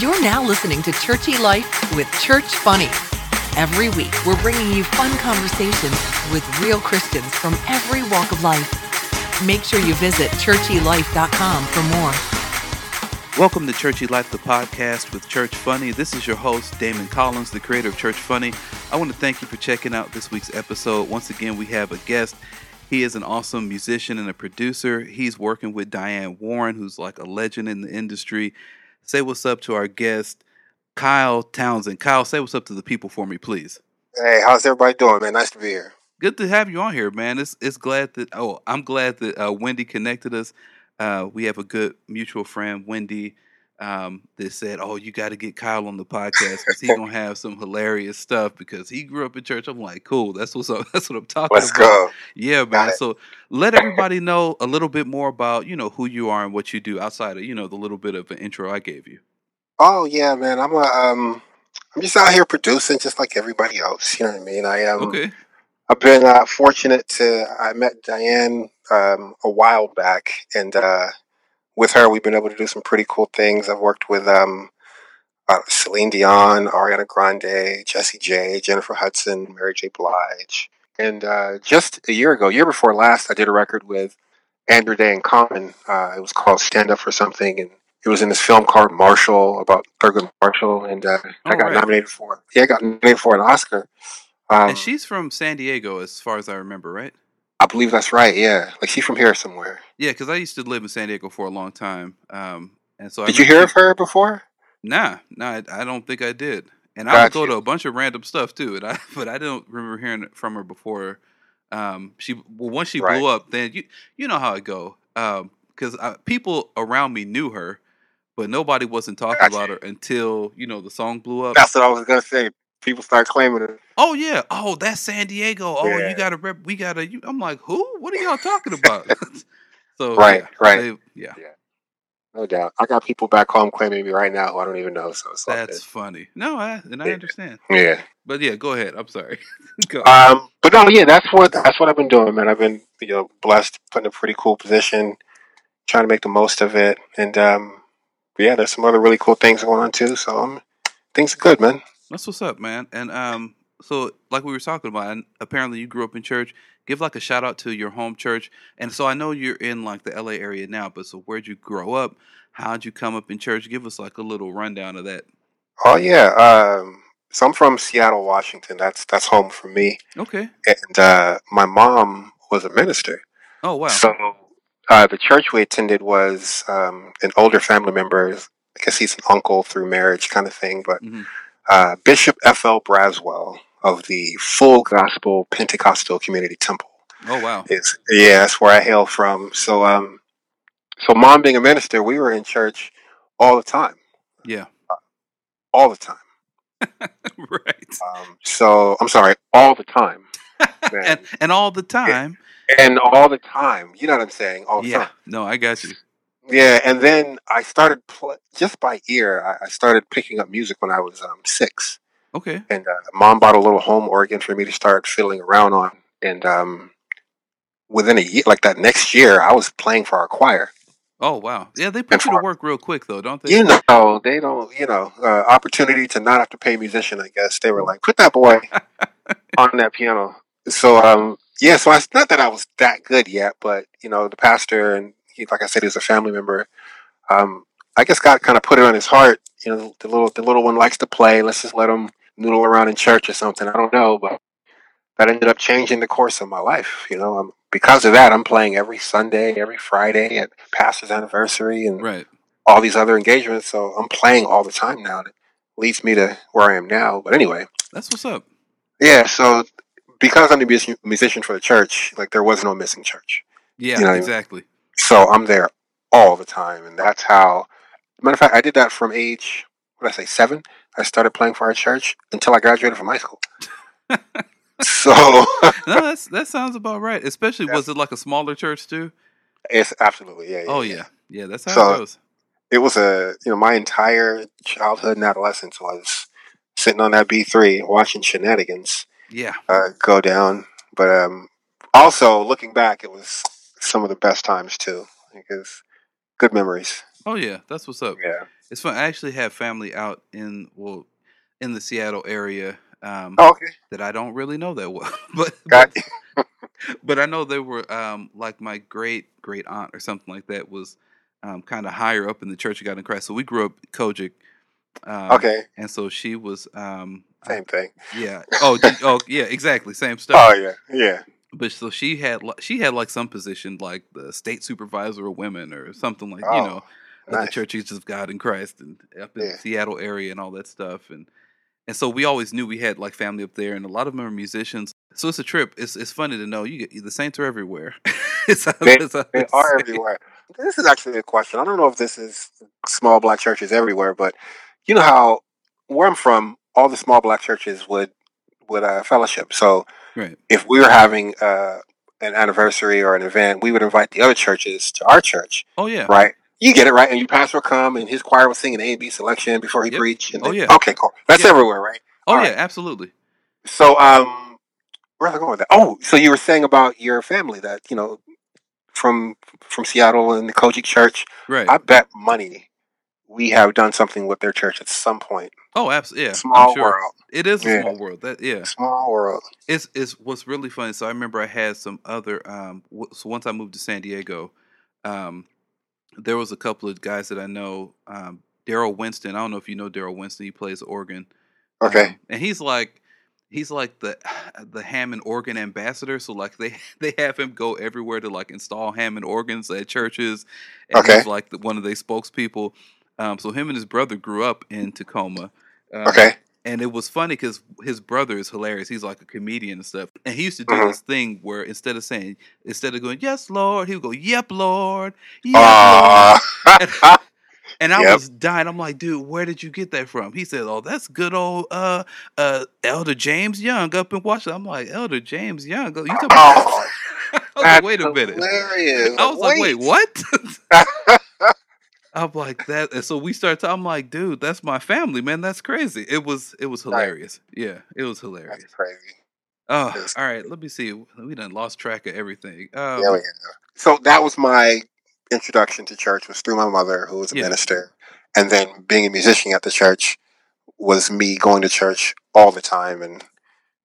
You're now listening to Churchy Life with Church Funny. Every week, we're bringing you fun conversations with real Christians from every walk of life. Make sure you visit churchylife.com for more. Welcome to Churchy Life, the podcast with Church Funny. This is your host, Damon Collins, the creator of Church Funny. I want to thank you for checking out this week's episode. Once again, we have a guest. He is an awesome musician and a producer. He's working with Diane Warren, who's like a legend in the industry. Say what's up to our guest, Kyle Townsend. Kyle, say what's up to the people for me, please. Hey, how's everybody doing, man? Nice to be here. Good to have you on here, man. It's it's glad that oh, I'm glad that uh, Wendy connected us. Uh, we have a good mutual friend, Wendy, um, that said, "Oh, you got to get Kyle on the podcast because he's gonna have some hilarious stuff because he grew up in church." I'm like, "Cool, that's what's up. That's what I'm talking Let's about." go. Yeah, man. So let everybody know a little bit more about you know who you are and what you do outside of you know the little bit of an intro I gave you. Oh yeah, man. I'm a um, I'm just out here producing, just like everybody else. You know what I mean? I um, Okay. I've been uh, fortunate to. I met Diane um a while back, and uh, with her, we've been able to do some pretty cool things. I've worked with um, uh, Celine Dion, Ariana Grande, Jessie J, Jennifer Hudson, Mary J. Blige, and uh, just a year ago, year before last, I did a record with Andra Day and Common. Uh, it was called Stand Up for Something, and it was in this film called Marshall about Thurgood Marshall, and uh, I Oh, got right. nominated for. Yeah, I got nominated for an Oscar. Um, And she's from San Diego, as far as I remember, right? I believe that's right. Yeah, like she's from here somewhere. Yeah, because I used to live in San Diego for a long time. Um, and so I Did you hear of her before? Nah, nah, I, I don't think I did. And I would go to a bunch of random stuff too, and I but I don't remember hearing from her before. Um, she well once she Right. blew up, then you you know how it go. Um, because people around me knew her, but nobody wasn't talking Got you. about her until you know the song blew up. That's what I was gonna say. People start claiming it. Oh yeah, oh that's San Diego. Oh, Yeah. you got to rep. We got to. I'm like, who? What are y'all talking about? so Right, yeah, right. they- yeah, No doubt. I got people back home claiming me right now who I don't even know. So that's funny. No, I and I Yeah. understand. yeah. But yeah, go ahead. I'm sorry. go. Um, but no, yeah, that's what that's what I've been doing, man. I've been you know blessed, put in a pretty cool position, trying to make the most of it, and um, yeah, there's some other really cool things going on too. So um, things are good, man. That's what's up, man. And um, so like we were talking about, and apparently you grew up in church. Give like a shout out to your home church. And so I know you're in like the LA area now, but so where'd you grow up? How'd you come up in church? Give us like a little rundown of that. Oh yeah. Um, so I'm from Seattle, Washington. That's that's home for me, Okay. and uh, my mom was a minister. Oh wow. So uh, the church we attended was um, an older family member. I guess he's an uncle through marriage, kind of thing. But Mhm. Uh, Bishop F. L. Braswell of the Full Gospel Pentecostal Community Temple Oh wow. is yeah, that's where I hail from. So um, so mom being a minister, we were in church all the time, Yeah. all the time. right. Um, so I'm sorry, all the time. And and all the time. and all the time. You know what I'm saying? All the Yeah. time. No, I got you. Yeah, and then I started pl- just by ear. I, I started picking up music when I was um, six, Okay. and uh, mom bought a little home organ for me to start fiddling around on. And um, within a year, like that next year, I was playing for our choir. Oh wow. Yeah, they put And you to work real quick though, don't they? You know, they don't. You know, uh, opportunity to not have to pay a musician. I guess they were like, put that boy on that piano. So um, yeah. So it's not that I was that good yet, but you know, the pastor and he, like I said, he was a family member. Um, I guess God kind of put it on his heart. You know, the little the little one likes to play. Let's just let him noodle around in church or something. I don't know, but that ended up changing the course of my life. You know, um, because of that, I'm playing every Sunday, every Friday at pastor's anniversary, and Right. all these other engagements. So I'm playing all the time now. That leads me to where I am now. But anyway, That's what's up. yeah. So because I'm the musician for the church, like there was no missing church. Yeah, You know, exactly. So I'm there all the time, and that's how. Matter of fact, I did that from age what did I say seven. I started playing for our church until I graduated from high school. so no, that's that sounds about right. Especially was it like a smaller church too? it's absolutely yeah. yeah Oh yeah. yeah. Yeah, that's how So- it goes. it was a you know my entire childhood and adolescence was sitting on that B three watching shenanigans Yeah. uh, go down. But um, also looking back, it was some of the best times too, because good memories. Oh yeah, that's what's up. Yeah. It's fun. I actually have family out in well in the Seattle area um, Oh, okay. that I don't really know that well, but Got but, but I know they were um, like my great great aunt or something like that was um, kind of higher up in the Church of God in Christ. So we grew up COGIC. Um, Okay. and so she was um, I- Same thing. yeah oh oh yeah exactly same stuff. Oh yeah. Yeah. But so she had she had like some position like the state supervisor of women or something like you Oh, know of the nice. Churches of God in Christ and up in Yeah. the Seattle area and all that stuff and and so we always knew we had like family up there and a lot of them are musicians. So it's a trip. It's it's funny to know you get the saints are everywhere. it's They- it's They it's- are everywhere. This is actually a question. I don't know if this is small black churches everywhere, but you know how where I'm from, all the small black churches would would a fellowship. So Right. if we were having uh, an anniversary or an event, we would invite the other churches to our church, Oh yeah. right? You get it right, and your pastor would come, and his choir would sing an A and B selection before he Yep. preached. And Oh, yeah. Okay, cool. That's Yeah. everywhere, right? Oh All yeah, right. absolutely. So, um, where was I going with that? Oh, so you were saying about your family that you know from from Seattle and the COGIC Church. Right. I bet money we have done something with their church at some point. oh, absolutely. Yeah. Small sure. world. It is a Yeah. small world. That yeah. Small world. It's it's what's really funny. So I remember I had some other. Um, so once I moved to San Diego, um, there was a couple of guys that I know. Um, Daryl Winston. I don't know if you know Daryl Winston. He plays organ. Okay. Um, and he's like, he's like the the Hammond organ ambassador. So like they they have him go everywhere to like install Hammond organs at churches. And Okay. He's like the, one of their spokespeople. Um, so him and his brother grew up in Tacoma. Um, okay. and it was funny because his brother is hilarious. He's like a comedian and stuff. And he used to do Mhm. this thing where instead of saying, instead of going, yes, Lord, he would go, yep, Lord. Yep, Uh, Lord. And I Yep. was dying. I'm like, dude, where did you get that from? He said, oh, that's good old uh, uh, Elder James Young up in Washington. I'm like, Elder James Young? You talking about oh, I was like, wait a minute. Hilarious. I was like, wait, what? I'm like that, and so we start. To, I'm like, dude, that's my family, man. That's crazy. It was, it was Right. hilarious. Yeah, it was hilarious. That's crazy. Oh, all right. Let me see. We done lost track of everything. Um, Yeah, we. So that was my introduction to church was through my mother, who was a Yeah. minister, and then being a musician at the church was me going to church all the time, and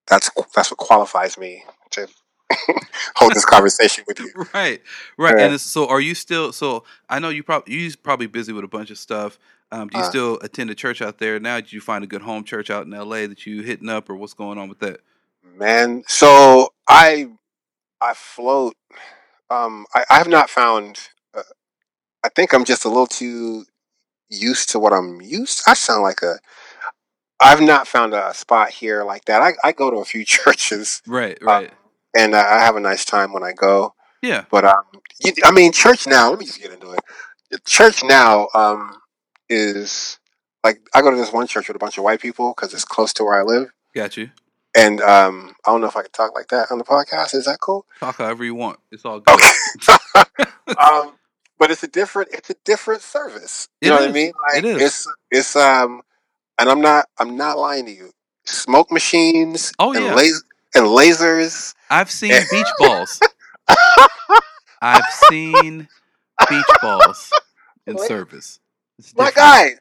that's that's what qualifies me to hold this conversation with you. right, right. Yeah. And so, are you still? So, I know you probably you probably busy with a bunch of stuff. Um, do you Uh. still attend a church out there now? Did you find a good home church out in L.A. that you hitting up, or what's going on with that? Man, so I I float. Um, I, I have not found. Uh, I think I'm just a little too used to what I'm used. I sound like a. I've not found a spot here like that. I, I go to a few churches Right, Uh, right. And I have a nice time when I go. yeah, But um, you, I mean, church now. Let me just get into it. Church now um is like I go to this one church with a bunch of white people because it's close to where I live. got you. And um, I don't know if I can talk like that on the podcast. Is that cool? Talk however you want. It's all good. Okay. um, but it's a different. It's a different service. You It know what I mean? Like It is. it's it's um, and I'm not I'm not lying to you. Smoke machines. Oh, and yeah. las- and lasers. I've seen beach balls. I've seen beach balls in What? service. My guy,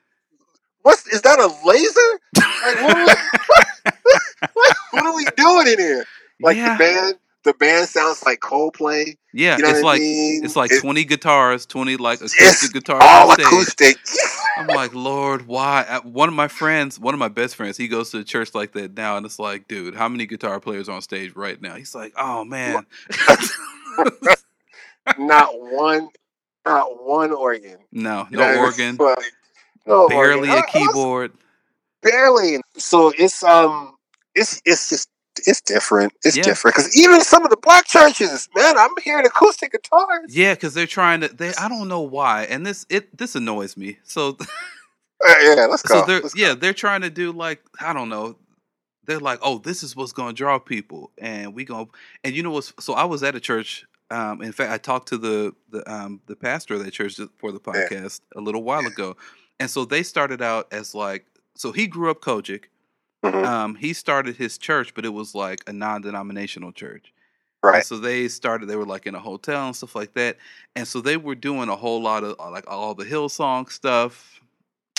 what's is that a laser? Like, what, are we, what, what are we doing in here? Like yeah, the band, the band sounds like Coldplay. yeah. You know it's what I like mean? it's like twenty guitars, twenty like acoustic guitars all acoustic. I'm like, Lord, why? Uh, One of my friends, one of my best friends, he goes to a church like that now, and it's like, dude, how many guitar players are on stage right now? He's like, oh man, not one, not one organ. no, You no know, organ, like, no barely organ. a I was- keyboard. barely. So it's um, it's it's just it's different. It's Yeah. different because even some of the black churches, man, I'm hearing acoustic guitars. Yeah, because they're trying to. They I don't know why, and this it this annoys me. So Uh, yeah, let's go. so they're Let's go. yeah they're trying to do like I don't know. They're like, oh, this is what's going to draw people, and we going and you know what's so I was at a church. Um, in fact, I talked to the the um, the pastor of that church for the Yeah. podcast a little while ago, and so they started out as like so he grew up COGIC. Mhm. Um, he started his church, but it was like a non-denominational church. Right. And so they started. They were like in a hotel and stuff like that. And so they were doing a whole lot of uh, like all the Hillsong stuff,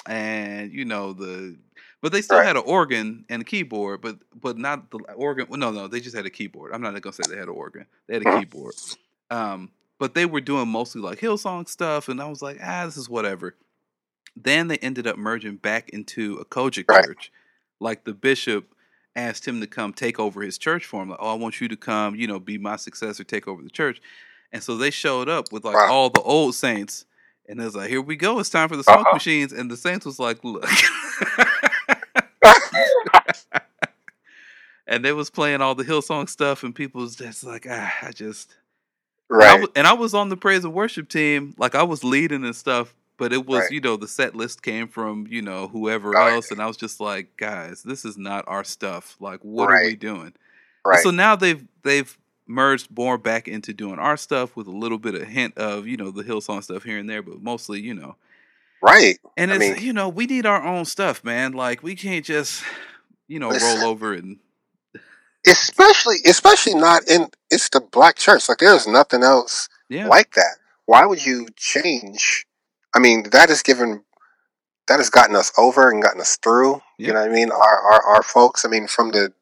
and you know the. But they still Right. had an organ and a keyboard, but but not the organ. well, No, no, they just had a keyboard. I'm not gonna say they had an organ. They had a Mhm. keyboard. Um, but they were doing mostly like Hillsong stuff, and I was like, ah, this is whatever. Then they ended up merging back into a COGIC Right. church. Like the bishop asked him to come take over his church for him. Like, oh, I want you to come, you know, be my successor, take over the church. And so they showed up with like Wow. all the old saints. And it was like, here we go. It's time for the smoke Uh-oh. machines. And the saints was like, look. and they was playing all the Hillsong stuff, and people was just like, ah, I just. And I, right. was, and I was on the praise and worship team, like I was leading and stuff, but it was, Right. you know, the set list came from, you know, whoever Oh, yeah. else, and I was just like, guys, this is not our stuff. Like, what are we Right. doing? And Right. So now they've they've merged more back into doing our stuff with a little bit of hint of, you know, the Hillsong stuff here and there, but mostly, you know. right. And I it's mean- you know, we need our own stuff, man. Like we can't just, you know, Listen. roll over and Especially, especially not in. It's the black church. Like there's nothing else yeah. like that. Why would you change? I mean, that has given, that has gotten us over and gotten us through. Yeah. You know what I mean? Our, our our folks. I mean, from the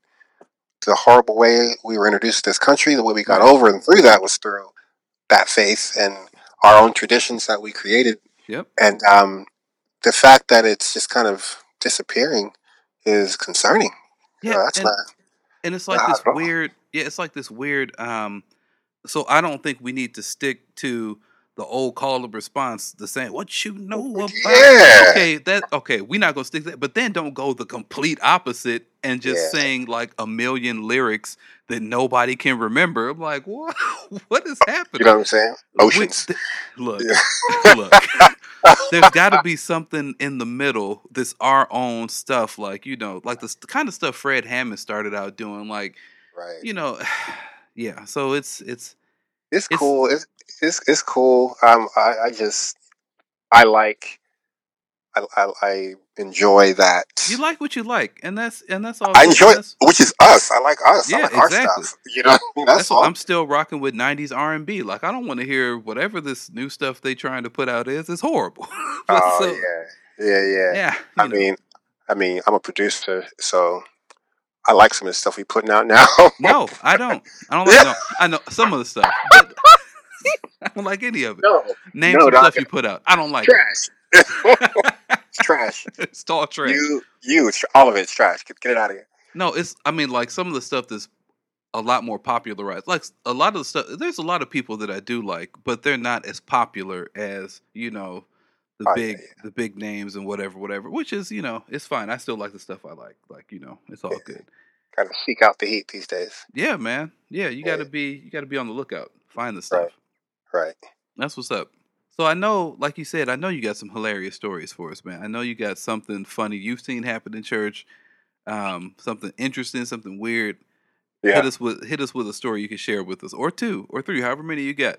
the horrible way we were introduced to this country, the way we got Right. over and through that was through that faith and our own traditions that we created. Yep. And um, the fact that it's just kind of disappearing is concerning. You Yeah. know, that's and- not. and it's like Nah, this weird yeah it's like this weird um so i don't think we need to stick to the old call of response the saying what you know oh, about Yeah. okay that okay we're not gonna stick that but then don't go the complete opposite and just Yeah. sing like a million lyrics that nobody can remember i'm like what what is happening You know what I'm saying? Oceans. th- look Yeah. look there's got to be something in the middle This our own stuff like you know like the kind of stuff fred hammond started out doing like right. you know yeah so it's it's It's It's- cool. It's it's it's cool. Um, I, I just I like I, I I enjoy that. you like what you like and that's and that's all I enjoy that's, which is us. I like us. I Yeah, like our exactly. stuff. You know, what I mean? that's, that's all. i'm still rocking with 90s r&b like i don't want to hear whatever this new stuff they trying to put out is it's horrible oh so- yeah, yeah, yeah. yeah I know. mean, I mean, I'm a producer, so I like some of the stuff we putting out now. no i don't i don't like no, i know some of the stuff but i don't like any of it no, name No, some stuff you put out i don't like it. trash. it's trash. it's all trash You, you, all of it's trash. Get, get it out of here. No, it's. I mean, like some of the stuff that's a lot more popularized. Like a lot of the stuff. There's a lot of people that I do like, but they're not as popular as you know the Oh, big yeah. the big names and whatever, whatever. Which is you know it's fine. I still like the stuff I like. Like you know it's all Yeah. good. Kind of seek out the heat these days. Yeah, man. Yeah, you got to Yeah. be you got to be on the lookout. Find the stuff. Right. Right. That's what's up. So I know, like you said, I know you got some hilarious stories for us, man. I know you got something funny you've seen happen in church, um, something interesting, something weird. Hit us with hit us with a story you can share with us, or two, or three, however many you got.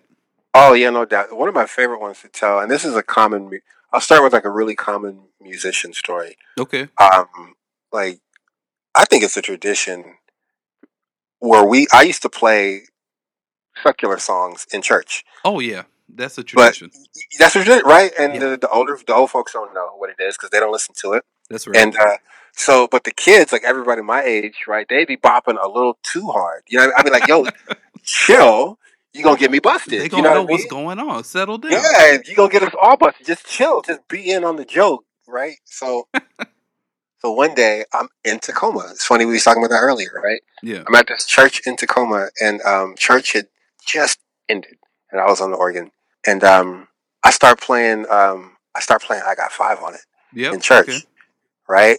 Oh yeah, no doubt. One of my favorite ones to tell, and this is a common. mu- I'll start with like a really common musician story. Okay. Um, like I think it's a tradition where we. I used to play secular songs in church. Oh yeah, that's a But- tradition. That's what it is, right? And Yeah. the, the older, the old folks don't know what it is because they don't listen to it. that's right. And uh, so, but the kids, like everybody my age, right? They be bopping a little too hard. You know, I mean? Like, "Yo, chill! You gonna get me busted?" they you gonna know know what what's mean? going on. Settle down. Yeah, you gonna get us all busted. Just chill. Just be in on the joke, right? So, so one day I'm in Tacoma. It's funny we was talking about that earlier, right? Yeah. I'm at this church in Tacoma, and um, church had just ended, and I was on the organ, and um, I start playing. Um, I start playing. I got five on it Yep. in church, okay. right?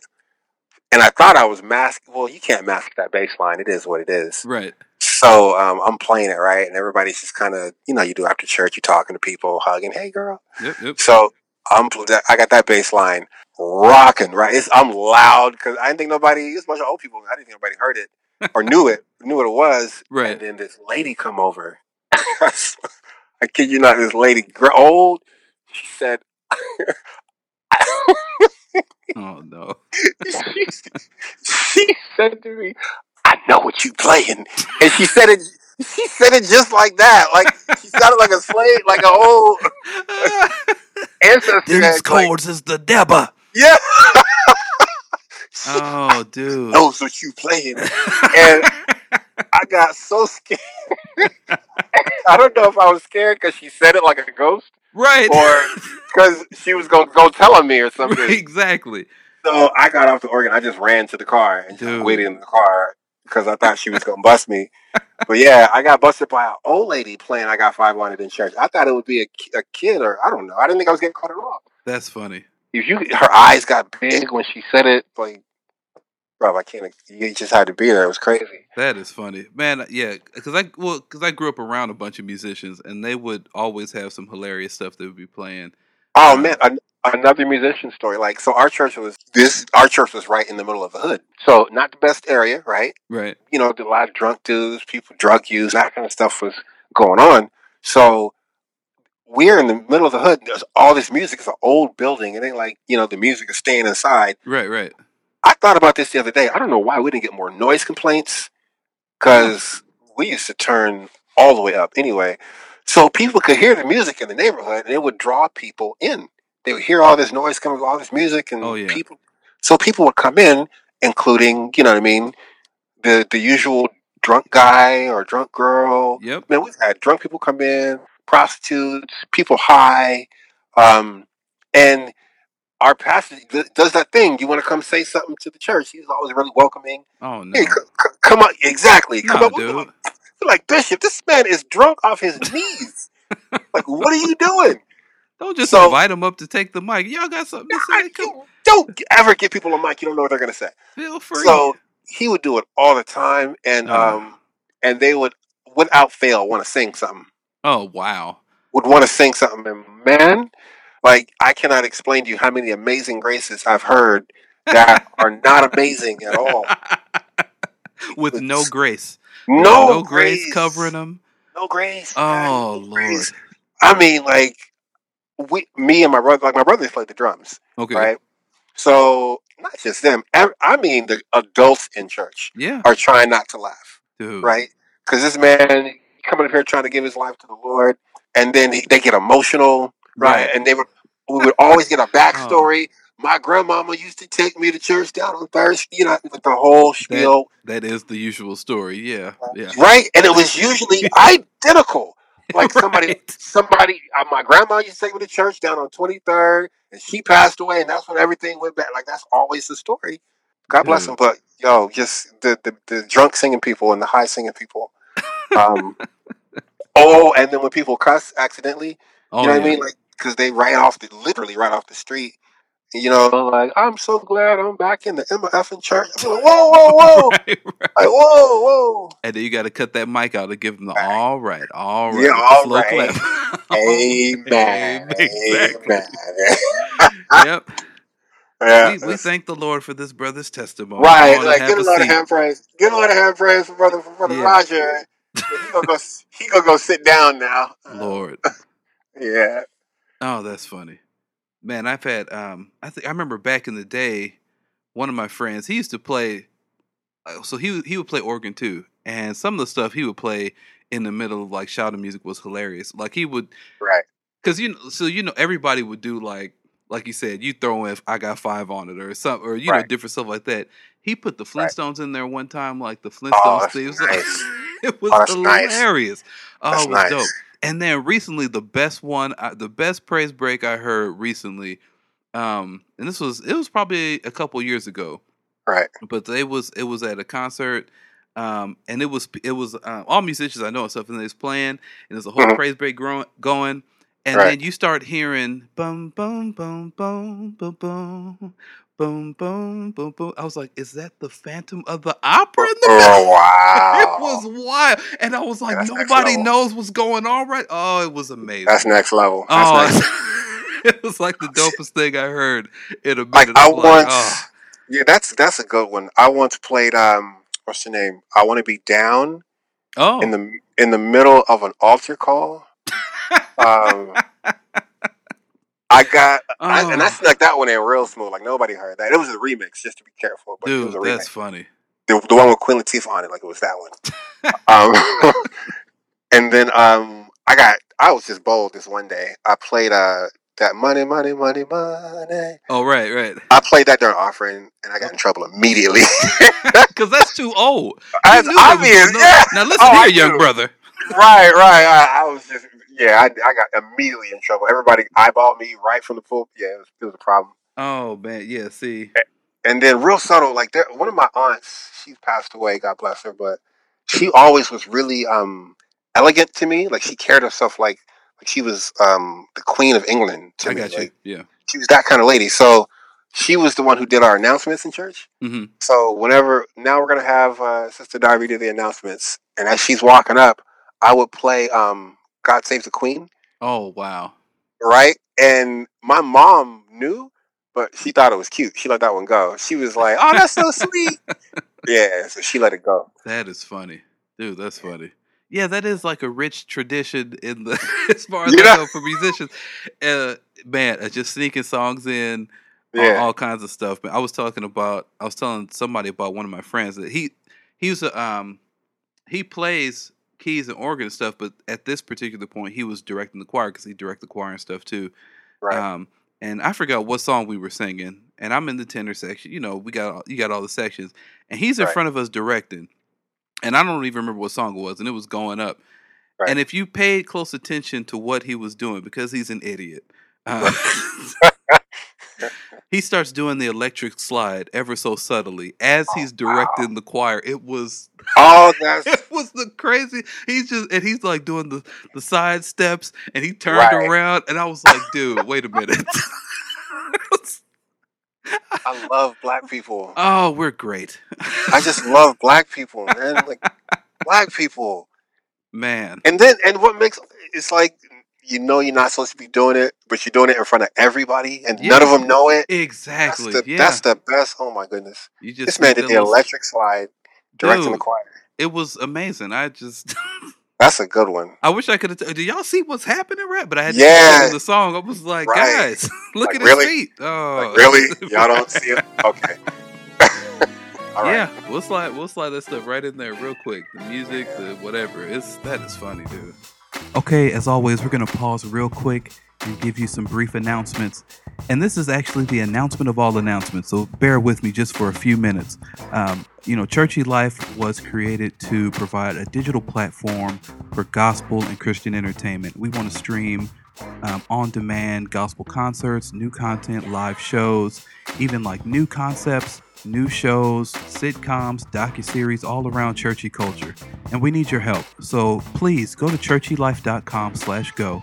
And I thought I was mask. Well, you can't mask that bass line. It is what it is. Right. So um, I'm playing it right, and everybody's just kind of, you know, you do after church, you're talking to people, hugging, hey girl. Yep. Yep. So I'm, I got that bass line rocking, right? It's, I'm loud because I didn't think nobody. It's a bunch of old people. I didn't think nobody heard it or knew it, knew what it was. Right. And then this lady come over. I kid you not, this lady, old. She said, Oh no. she, she said to me, "I know what you playing," and she said it. she said it just like that. Like she sounded like a slave, like a old ancestor. These that, like, chords is the Deba. yeah. Oh, dude. knows what you playing. And I got so scared. I don't know if I was scared because she said it like a ghost right. or because she was going to go tell on me or something. Exactly. So I got off the organ. I just ran to the car and just waited in the car because I thought she was to bust me. But yeah, I got busted by an old lady playing I Got 500 in church. I thought it would be a, a kid or I don't know. I didn't think I was getting caught at all. That's funny. If you, her eyes got big when she said it. Like, bro, I can't. You just had to be there. It was crazy. That is funny, man. Uh, yeah, because I well, because I grew up around a bunch of musicians, and they would always have some hilarious stuff they would be playing. Oh uh, man, an- another musician story. Like, so our church was this. Our church was right in the middle of the hood, so not the best area, right? Right. You know, a lot of drunk dudes, people drug use, that kind of stuff was going on. So we're in the middle of the hood. There's all this music. It's an old building, and ain't like you know the music is staying inside. Right. Right. I thought about this the other day. I don't know why we didn't get more noise complaints because we used to turn all the way up anyway. So people could hear the music in the neighborhood and it would draw people in. They would hear all this noise coming, all this music, and Oh, yeah. people. So people would come in, including, you know what I mean, the the usual drunk guy or drunk girl. Yep. Man, we've had drunk people come in, prostitutes, people high, um, and our pastor does that thing. You want to come say something to the church? He's always really welcoming. Oh no. Hey, c- c- come on, exactly. Come No, on, dude. we're like Bishop. This man is drunk off his knees. like, what are you doing? Don't just So- invite them up to take the mic. Y'all got something to say? Come, don't ever give people a mic. You don't know what they're gonna say. feel free. So he would do it all the time, and Oh. um, and they would, without fail, want to sing something. oh wow. Would want to sing something, and man, like I cannot explain to you how many amazing graces I've heard that are not amazing at all. With no grace. No, no grace covering them. No grace. Oh no lord. grace. I mean, like we, me and my brother, like my brothers played the drums, Okay. right? So not just them. I mean, the adults in church Yeah. are trying not to laugh, Dude. right? Because this man coming up here trying to give his life to the Lord, and then he, they get emotional, right? And they would we would always get a backstory. My grandmama used to take me to church down on Thursday, you know, like the whole spiel, That is the usual story. Yeah. Yeah. right? And it was usually identical. Like somebody, Right. somebody, uh, my grandma used to take me to church down on 23rd, and she passed away, and that's when everything went back. Like that's always the story. God bless Dude. them, but yo, just the, the the drunk singing people and the high singing people. Um, oh, and then when people cuss accidentally, Oh, you know what. I mean? Like because they right off the literally right off the street. You know, like I'm so glad I'm back in the Emma effing church. I'm like, whoa, whoa, whoa, Right, right. like, whoa, whoa. And then you got to cut that mic out to give them the all right, all right, Yeah, all slow right. clap. Amen. Exactly. Amen. Yep. Yeah. We, we thank the Lord for this brother's testimony. Right, like get a lot of hand praise. Get a lot of hand praise for brother for brother Yeah. Roger. He gonna go. He gonna go sit down now. Lord. Yeah. Oh, that's funny. Man, I've had um I think I remember back in the day, one of my friends, he used to play uh, so he would- he would play organ too. And some of the stuff he would play in the middle of like shouting music was hilarious. Like he would Right. cuz you know so you know everybody would do like like you said, you throw in I got 5 on it or something or you know different stuff like that. He put the Right. Flintstones in there one time like the Oh, Flintstones that's theme. nice. it was Oh, that's nice. hilarious. Oh, it was nice. dope. And then recently, the best one, uh, the best praise break I heard recently, um, and this was it was probably a couple years ago, Right. but it was it was at a concert, um, and it was it was uh, all musicians I know and stuff, and they was playing, and there's a whole Mhm. praise break growing, going, and Right. then you start hearing boom boom boom boom boom boom. Boom, boom, boom, boom. I was like, "Is that the Phantom of the Opera in the middle?" Oh wow. It was wild, and I was like, next nobody knows what's going on, right? Oh, it was amazing. That's next level. That's oh, next it was like the dopest thing I heard in a like minute. I I'm like, once oh, yeah that's that's a good one i once played um what's the name i want to be down oh, in the in the middle of an altar call um i got I, and i Oh. snuck that one in real smooth like nobody heard that it was a remix just to be careful but it dude, was a that's funny. the, the one with Queen Latifah on it, like it was that one. um, and then um, I got I was just bold this one day. I played uh that money, money, money, money. Oh right, right. I played that during offering, and I got in trouble immediately. Because that's too old. You That's knew that was obvious, no- yeah. Now listen Oh, here, young brother. Right, right. I, I was just yeah. I, I got immediately in trouble. Everybody eyeballed me right from the pool. Yeah, it was, it was a problem. Oh man, yeah. See, And then real subtle, like there, one of my aunts, she's passed away, God bless her, but she always was really um elegant to me. Like she carried herself like like she was um the queen of England to I me. got you. Like, Yeah. she was that kind of lady. So she was the one who did our announcements in church. hmm So whenever now we're gonna have uh, Sister Darby do the announcements, and as she's walking up, I would play um God Save the Queen, Oh wow. right? And my mom knew, but she thought it was cute. She let that one go. She was like, "Oh, that's so sweet." yeah, so she let it go. That is funny, dude. That's funny. Yeah, that is like a rich tradition in the as far as I Yeah. know for musicians. Uh, man, uh, just sneaking songs in, all, Yeah, all kinds of stuff. But I was talking about, I was telling somebody about one of my friends that he he was a um he plays keys and organ and stuff, but at this particular point, he was directing the choir because he directed the choir and stuff too. right. Um, and I forgot what song we were singing, and I'm in the tenor section. You know, we got all, you got all the sections, and he's in Right. front of us directing, and I don't even remember what song it was, and it was going up. Right. And if you paid close attention to what he was doing, because he's an idiot, uh, he starts doing the electric slide ever so subtly as he's Oh, wow. directing the choir. It was oh, that's it was the crazy. He's just and he's like doing the the side steps, and he turned Right. around, and I was like, dude, wait a minute. I love black people. oh, we're great, I just love black people, man. Like black people. man. And then and what makes it's like you know you're not supposed to be doing it, but you're doing it in front of everybody, and none of them know it. That's Exactly. the yeah. that's the best. Oh my goodness, you just this man did the electric slide directing the choir. It was amazing. I just. That's a good one. I wish I could have. T- Do y'all see what's happening, right? But I had to Yeah. yeah. the song. I was like, Right. guys, look Like, at really? his feet. Oh, Like really, y'all don't see it? Okay. All right. Yeah, we'll slide we'll slide that stuff right in there real quick. The music, the whatever. It's that is funny, dude. Okay, as always, we're gonna pause real quick and give you some brief announcements. And this is actually the announcement of all announcements, so bear with me just for a few minutes. Um, you know, Churchy Life was created to provide a digital platform for gospel and Christian entertainment. We want to stream um, on demand gospel concerts, new content, live shows, even like new concepts, new shows, sitcoms, docuseries, all around churchy culture. And we need your help. So please go to churchylife.com slash go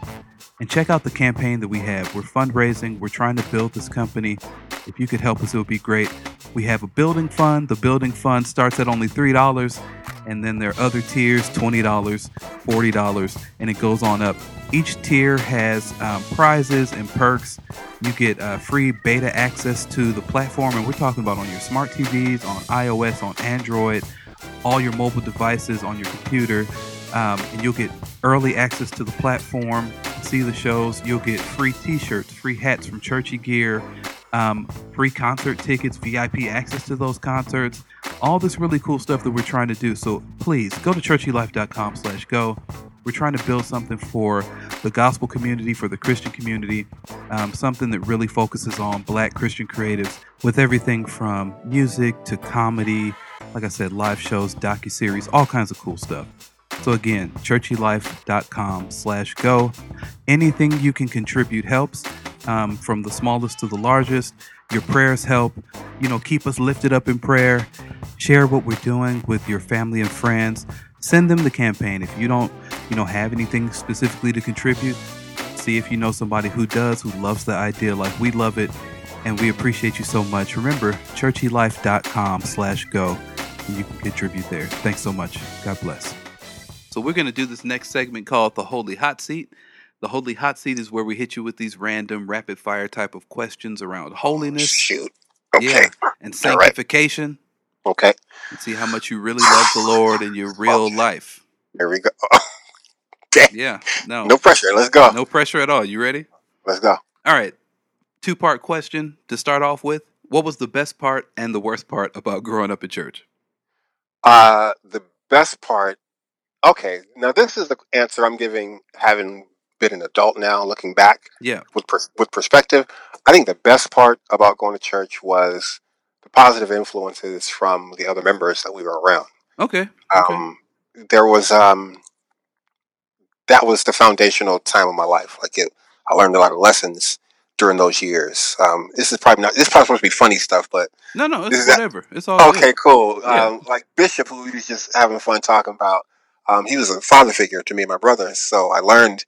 and check out the campaign that we have. We're fundraising. We're trying to build this company. If you could help us, it would be great. We have a building fund. The building fund starts at only $3. And then there are other tiers $20, $40, and it goes on up. Each tier has um, prizes and perks. You get uh, free beta access to the platform, and we're talking about on your smart TVs, on iOS, on Android, all your mobile devices, on your computer. Um, and you'll get early access to the platform, see the shows. You'll get free t shirts, free hats from Churchy Gear, um, free concert tickets, VIP access to those concerts, all this really cool stuff that we're trying to do. So please go to churchylife.com slash go. We're trying to build something for the gospel community, for the Christian community, um, something that really focuses on black Christian creatives with everything from music to comedy, like I said, live shows, docuseries, all kinds of cool stuff. So again, churchylife.com slash go. Anything you can contribute helps, um, from the smallest to the largest. Your prayers help. You know, keep us lifted up in prayer. Share what we're doing with your family and friends. Send them the campaign. If you don't, you know, have anything specifically to contribute, see if you know somebody who does, who loves the idea like we love it. And we appreciate you so much. Remember, churchylife.com slash go. And you can contribute there. Thanks so much. God bless. So we're going to do this next segment called the Holy Hot Seat. The Holy Hot Seat is where we hit you with these random rapid fire type of questions around holiness Shoot. Okay. yeah, and All right. sanctification Okay. and see how much you really love the Lord in your real life. There we go. okay. Yeah, no, No pressure. Let's go. no pressure at all. You ready? Let's go. All right. Two part question to start off with. What was the best part and the worst part about growing up in church? Uh, the best part. Okay, now this is the answer I'm giving, having been an adult now, looking back Yeah. with with perspective. I think the best part about going to church was positive influences from the other members that we were around. Okay. Okay. Um, there was um, that was the foundational time of my life. Like it, I learned a lot of lessons during those years. Um, this is probably not. This is probably supposed to be funny stuff, but no, no, it's is that- whatever. It's all okay, good. cool. Yeah. Um, like Bishop, who we was just having fun talking about. Um, he was a father figure to me and my brother, so I learned.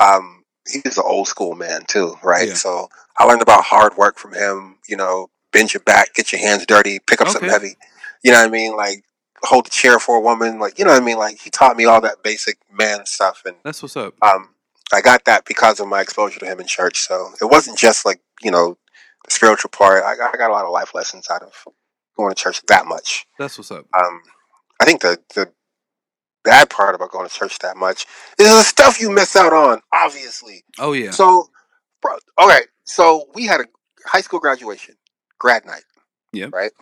Um, he was an old school man too, right? Yeah. So I learned about hard work from him. You know, bend your back, get your hands dirty, pick up something heavy. You know what I mean? Like hold the chair for a woman. Like you know what I mean? Like he taught me all that basic man stuff, and That's what's up. um, I got that because of my exposure to him in church. So it wasn't just like you know the spiritual part. I got, I got a lot of life lessons out of going to church that much. That's what's up. Um, I think the the bad part about going to church that much is the stuff you miss out on. Obviously, Oh yeah. so bro, okay. So we had a high school graduation, grad night. Yeah. Right.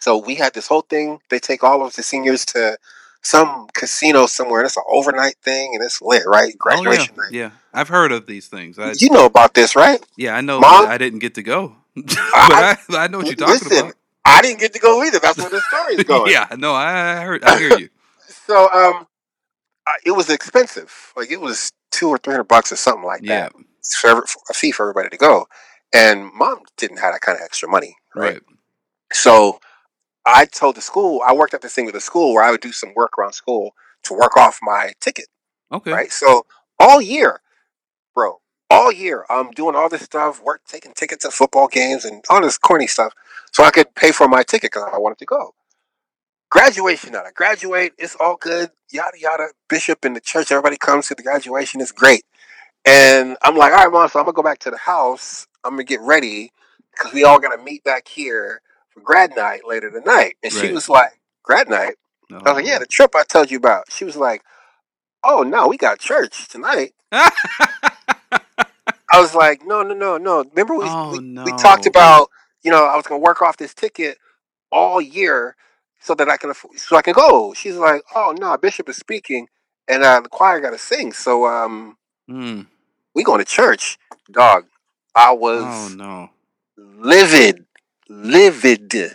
So we had this whole thing. They take all of the seniors to some casino somewhere. And it's an overnight thing, and it's lit, right? Graduation oh, night. yeah. yeah. I've heard of these things. I, You know about this, right? yeah, I know. Mom- I didn't get to go, but I- I, I know what you're talking Listen, about. I didn't get to go either. That's where the story is going. yeah, no, I I heard. I hear you. So um, it was expensive. Like it was two or three hundred bucks or something like Yeah. that. For every- for a fee for everybody to go, and mom didn't have that kind of extra money, right? Right. So I told the school. I worked at this thing with the school where I would do some work around school to work off my ticket, Okay. right? So all year, bro, all year I'm doing all this stuff, work, taking tickets to football games and all this corny stuff, so I could pay for my ticket because I wanted to go. Graduation night. I graduate. It's all good. Yada yada. Bishop in the church. Everybody comes to the graduation. It's great. And I'm like, all right, mom. So I'm gonna go back to the house. I'm gonna get ready because we all gonna meet back here for grad night later tonight. And she was like, grad night. No. I was like, yeah, the trip I told you about. She was like, oh no, we got church tonight. I was like, no, no, no, no. Remember we Oh, we, we talked about, you know, I was gonna work off this ticket all year so that I can so I can go. She's like, oh no, Bishop is speaking, and uh, the choir got to sing. So um, Mm. we going to church, dog. I was Oh no. livid, livid.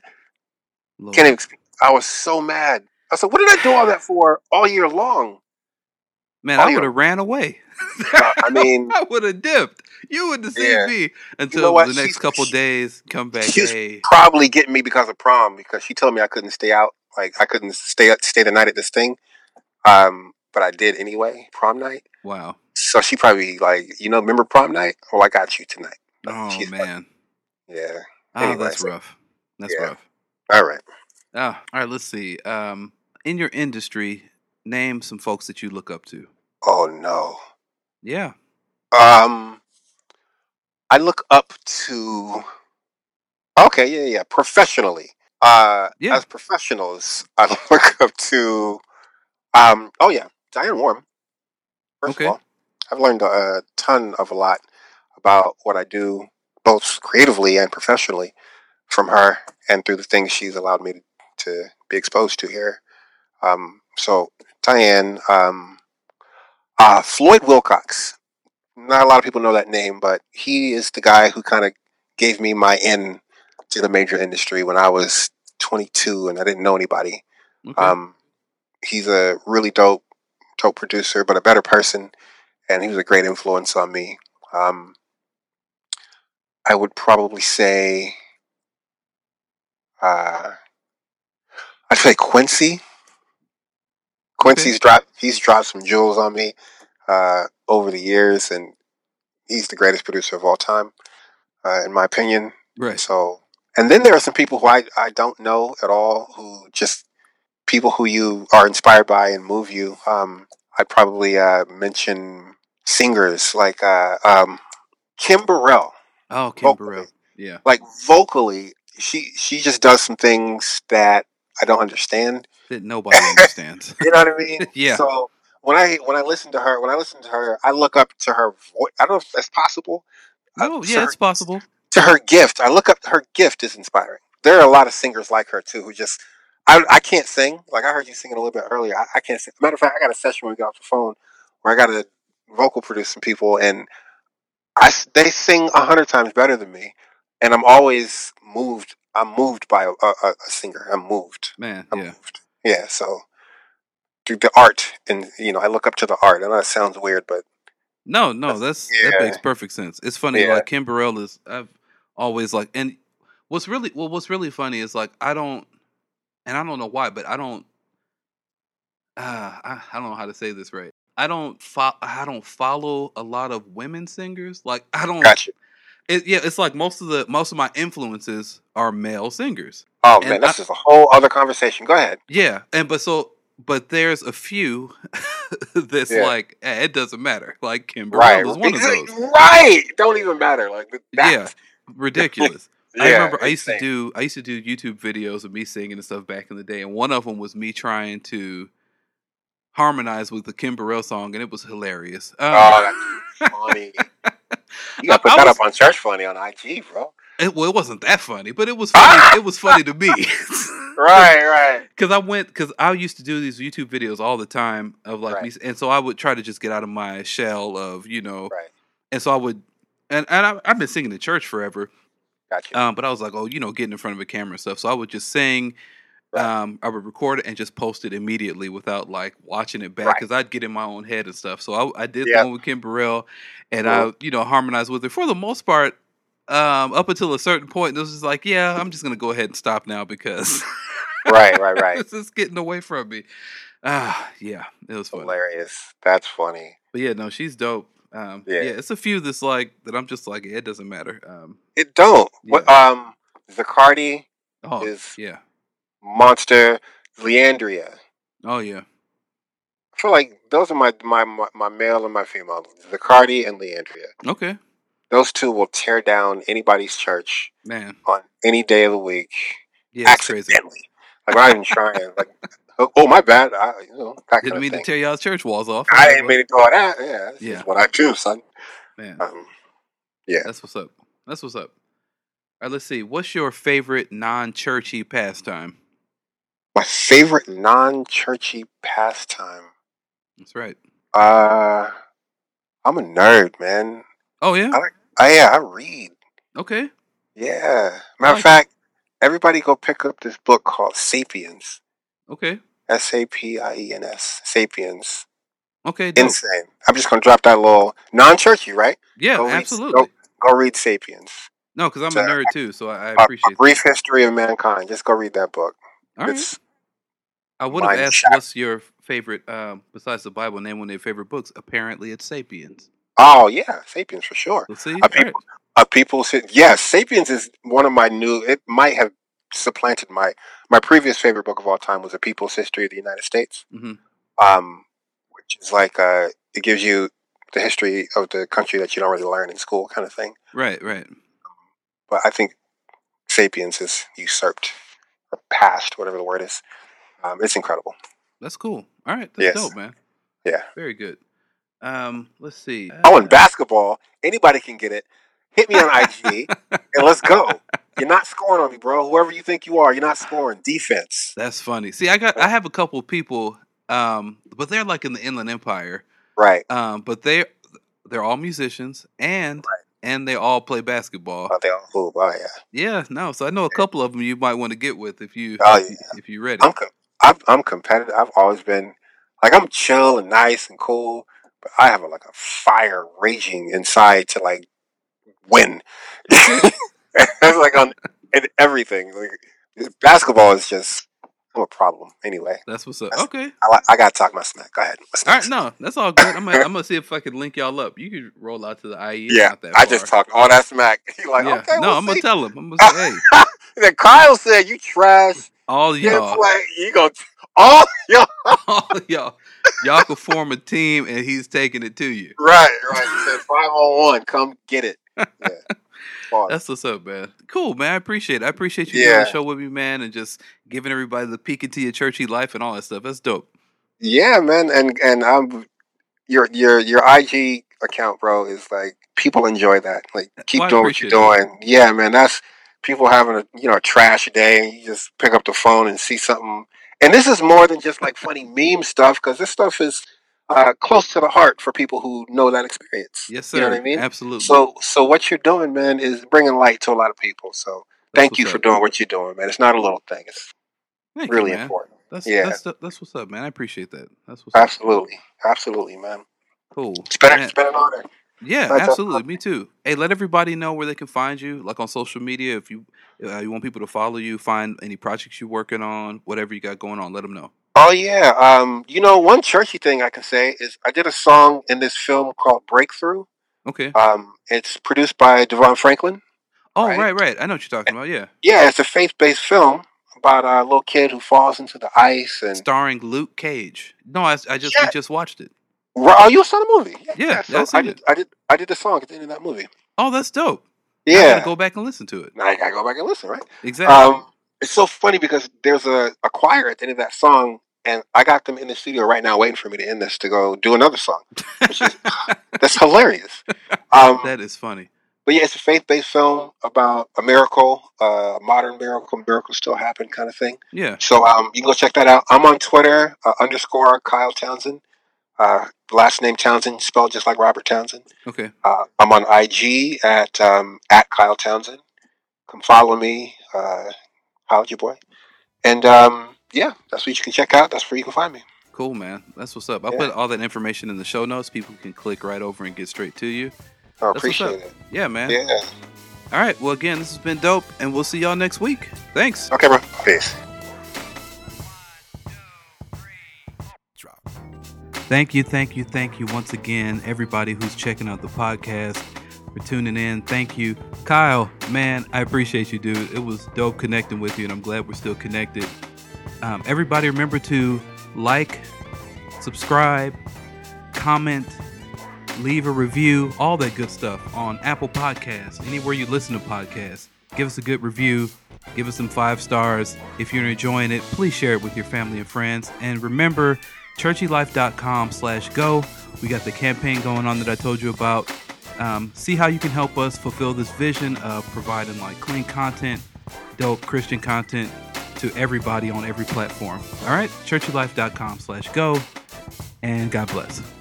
Lord. Can't even. I was so mad. I said, what did I do all that for all year long? Man, Oh, I would have ran away. I mean, I would have dipped. You would have seen Yeah. me until what? the next couple she- days. Come back. she was Hey. probably getting me because of prom because she told me I couldn't stay out. Like I couldn't stay up stay the night at this thing. Um, but I did anyway. Prom night. Wow. So she probably like, you know, remember prom night? Well, I got you tonight. Oh She's like- man. Yeah. Oh, Anyway, that's so- rough. That's yeah. rough. All right. Oh, all right. Let's see. Um, in your industry, name some folks that you look up to. Oh no. Yeah. Um, I look up to. Okay, yeah, yeah. Professionally, uh, Yeah. as professionals, I look up to. Um, oh yeah, Diane Warren. First Okay. of all, I've learned a ton of a lot about what I do, both creatively and professionally, from her and through the things she's allowed me to, to be exposed to here. Um, so Diane, um, uh, Floyd Wilcox. Not a lot of people know that name, but he is the guy who kind of gave me my in to the major industry when I was 22 and I didn't know anybody. Okay. Um, he's a really dope, dope producer, but a better person, and he was a great influence on me. Um, I would probably say, uh, I'd say Quincy. Quincy's dropped. He's dropped some jewels on me uh, over the years, and he's the greatest producer of all time, uh, in my opinion. right. So, and then there are some people who I, I don't know at all who just people who you are inspired by and move you. Um, I'd probably uh, mention singers like uh, um, Kim Burrell. Oh, Kim vocally. Burrell. Yeah. Like vocally, she she just does some things that I don't understand. That nobody understands. You know what I mean? Yeah. So when I when I listen to her, when I listen to her, I look up to her voice. I don't know if that's possible. Uh, yeah, her- it's possible. to her gift. I look up her gift is inspiring. There are a lot of singers like her too who just I I can't sing. Like I heard you singing a little bit earlier. I, I can't sing. Matter of fact, I got a session when we got off the phone where I got to vocal producing people, and I they sing a hundred times better than me, and I'm always moved. I'm moved by a, a, a singer. I'm moved. Man, I'm yeah. moved. Yeah. So through the art, and you know, I look up to the art. I know it sounds weird, but No, no, that's that yeah. makes perfect sense. It's funny, Yeah. like Kim Burrell is. I've always like, and what's really well, what's really funny is like I don't, and I don't know why, but I don't. Uh, I, I don't know how to say this right. I don't fo- I don't follow a lot of women singers. Like I don't. gotcha. It, yeah, it's like most of the most of my influences are male singers. Oh And man, I- this is a whole other conversation. Go ahead. Yeah, and but so but there's a few that's Yeah. like eh, it doesn't matter. Like Kim Right. Is one of those. Right. Don't even matter. Like that. Yeah, ridiculous. Yeah, I remember I used to do I used to do YouTube videos of me singing and stuff back in the day, and one of them was me trying to harmonize with the Kim Burrell song, and it was hilarious. Um, Oh, that's funny. You gotta put I that was- up on Church Funny on IG, bro. it, well, it wasn't that funny, but it was funny. it was funny to me. Right, right. Because I went, because I used to do these YouTube videos all the time of like Right. me, and so I would try to just get out of my shell of you know, Right. and so I would, and and I, I've been singing in church forever, Gotcha. um, but I was like, oh, you know, getting in front of a camera and stuff, so I would just sing. Right. Um, I would record it and just post it immediately without like watching it back Right. because I'd get in my own head and stuff. So I, I did Yeah. one with Kim Burrell, and Cool. I, you know, harmonized with her for the most part. Um, up until a certain point, it was just like, yeah, I'm just gonna go ahead and stop now because right, right, right. this is getting away from me. Ah, yeah, it was funny. Hilarious. That's funny. But yeah, no, she's dope. Um, yeah. Yeah. it's a few that's like that. I'm just like, yeah, it doesn't matter. Um, It don't. What um Zacardi, oh, Is- yeah, Monster, Leandria. oh yeah, I feel like those are my my my, my male and my female. Zacardi and Leandria. okay, Those two will tear down anybody's church man, on any day of the week. yeah, it's crazy. accidentally. Like I'm not even trying. Like oh, oh, my bad. I, you know, Didn't mean to tear y'all's church walls off. I didn't mean to do all that. Yeah, this Yeah. what I do, son. Man, Um, that's what's up. That's what's up. All right, let's see. What's your favorite non-churchy pastime? My favorite non-churchy pastime. That's right. Uh, I'm a nerd, man. Oh yeah. I yeah, I read. Okay. Yeah. Matter like of fact, everybody go pick up this book called Sapiens. Okay. S A P I E N S. Sapiens. Okay. Dope. Insane. I'm just gonna drop that little non-churchy, right? Yeah, Go read- absolutely. Go read Sapiens. No, because I'm It's a a- nerd too, so I appreciate. that. brief history of mankind. Just go read that book. All right. I would have asked shot. what's your favorite, um, besides the Bible, name one of your favorite books. Apparently, it's *Sapiens*. oh yeah, Sapiens for sure. Let's see. A All right. people, a people. Yes, Sapiens is one of my new. It might have supplanted my my previous favorite book of all time was A People's History of the United States. Mhm. Um, which is like uh, it gives you the history of the country that you don't really learn in school, kind of thing. Right, right. But I think Sapiens is usurped or passed, whatever the word is. Um, it's incredible. That's cool. All right, that's Yes. dope, man. Yeah. Very good. Um, let's see. Oh, Uh, and basketball, anybody can get it. Hit me on IG and let's go. You're not scoring on me, bro. Whoever you think you are, you're not scoring. Defense. That's funny. See, I got I have a couple people, um, but they're like in the Inland Empire. Right. Um, but they they're all musicians and and they all play basketball. Oh, they all hoop. Oh, yeah. Yeah, no. So I know a couple of them you might want to get with if you Oh, if, yeah. if you're ready. I'm, com- I'm, I'm competitive. I've always been, like, I'm chill and nice and cool, but I have, a, like, a fire raging inside to, like, win. it's like on in everything. Like, basketball is just, I'm a problem. Anyway, That's what's up. That's- Okay. I, I got to talk my smack. Go ahead. What's All right, next? no, that's all good. I'm gonna, I'm gonna see if I can link y'all up. You could roll out to the IE. Yeah, I just talked all that smack. Like, yeah. okay, no, we'll I'm gonna tell him. I'm gonna say, hey, Then Kyle said you trash. all y'all, play. You go. All y'all. all y'all, y'all can form a team, and he's taking it to you. Right, right. He said five on one. Come get it. Yeah. Pause. That's what's up, man. Cool, man. I appreciate it. I appreciate you doing Yeah. the show with me, man, and just giving everybody the peek into your churchy life and all that stuff. That's dope. Yeah, man, and and I'm your your your IG account, bro, is like people enjoy that. Like, keep Well, doing what you're doing. Yeah, man, that's people having a you know a trash day, and you just pick up the phone and see something. And this is more than just like funny meme stuff because this stuff is uh, close to the heart for people who know that experience. Yes, sir. You know what I mean? Absolutely. So, so what you're doing, man, is bringing light to a lot of people. So, That's thank you for up. doing what you're doing, man. It's not a little thing. It's Thank you, really man. important. That's Yeah. that's that's what's up, man. I appreciate that. That's what's up. Absolutely, absolutely, man. Cool. It's been, Man, it's an honor. Yeah, That's absolutely. Me too. Hey, let everybody know where they can find you, like on social media. If you uh, you want people to follow you, find any projects you're working on, whatever you got going on, let them know. Oh yeah. Um, you know, one churchy thing I can say is I did a song in this film called Breakthrough. Okay. Um, it's produced by Devon Franklin. Oh, right. right, right. I know what you're talking about. Yeah. Yeah, it's a faith-based film about a little kid who falls into the ice and. Starring Luke Cage. No, I, I just Yeah. we just watched it. Oh, you saw the movie? Yeah, so I've I did. I did. I did the song at the end of that movie. Oh, that's dope. Yeah, I gotta go back and listen to it. I gotta go back and listen. Right. Exactly. Um, it's so funny because there's a, a choir at the end of that song, and I got them in the studio right now waiting for me to end this to go do another song. Which is that's hilarious. Um, that is funny. but yeah, it's a faith based film about a miracle, uh, a modern miracle, miracles still happen kind of thing. Yeah. So um, you can go check that out. I'm on Twitter uh, underscore Kyle Townsend. Uh, last name Townsend, spelled just like Robert Townsend. Okay. Uh, I'm on IG at um, at Kyle Townsend. Come follow me, your boy, and um, yeah, that's what you can check out. That's where you can find me. Cool, man. That's what's up. I'll Yeah. put all that information in the show notes. People can click right over and get straight to you. I what's appreciate it. Yeah, man. Yeah. All right. Well, again, this has been dope, and we'll see y'all next week. Thanks. Okay, bro. Peace. Thank you, thank you, thank you once again, everybody who's checking out the podcast for tuning in. Thank you, Kyle. Man, I appreciate you, dude. It was dope connecting with you, and I'm glad we're still connected. Um, everybody, remember to like, subscribe, comment, leave a review, all that good stuff on Apple Podcasts, anywhere you listen to podcasts. Give us a good review. Give us some five stars. If you're enjoying it, please share it with your family and friends. And remember, churchylife.com slash go. We got the campaign going on that I told you about. Um, see how you can help us fulfill this vision of providing like clean content, dope Christian content to everybody on every platform. All right, churchylife.com slash go. And God bless.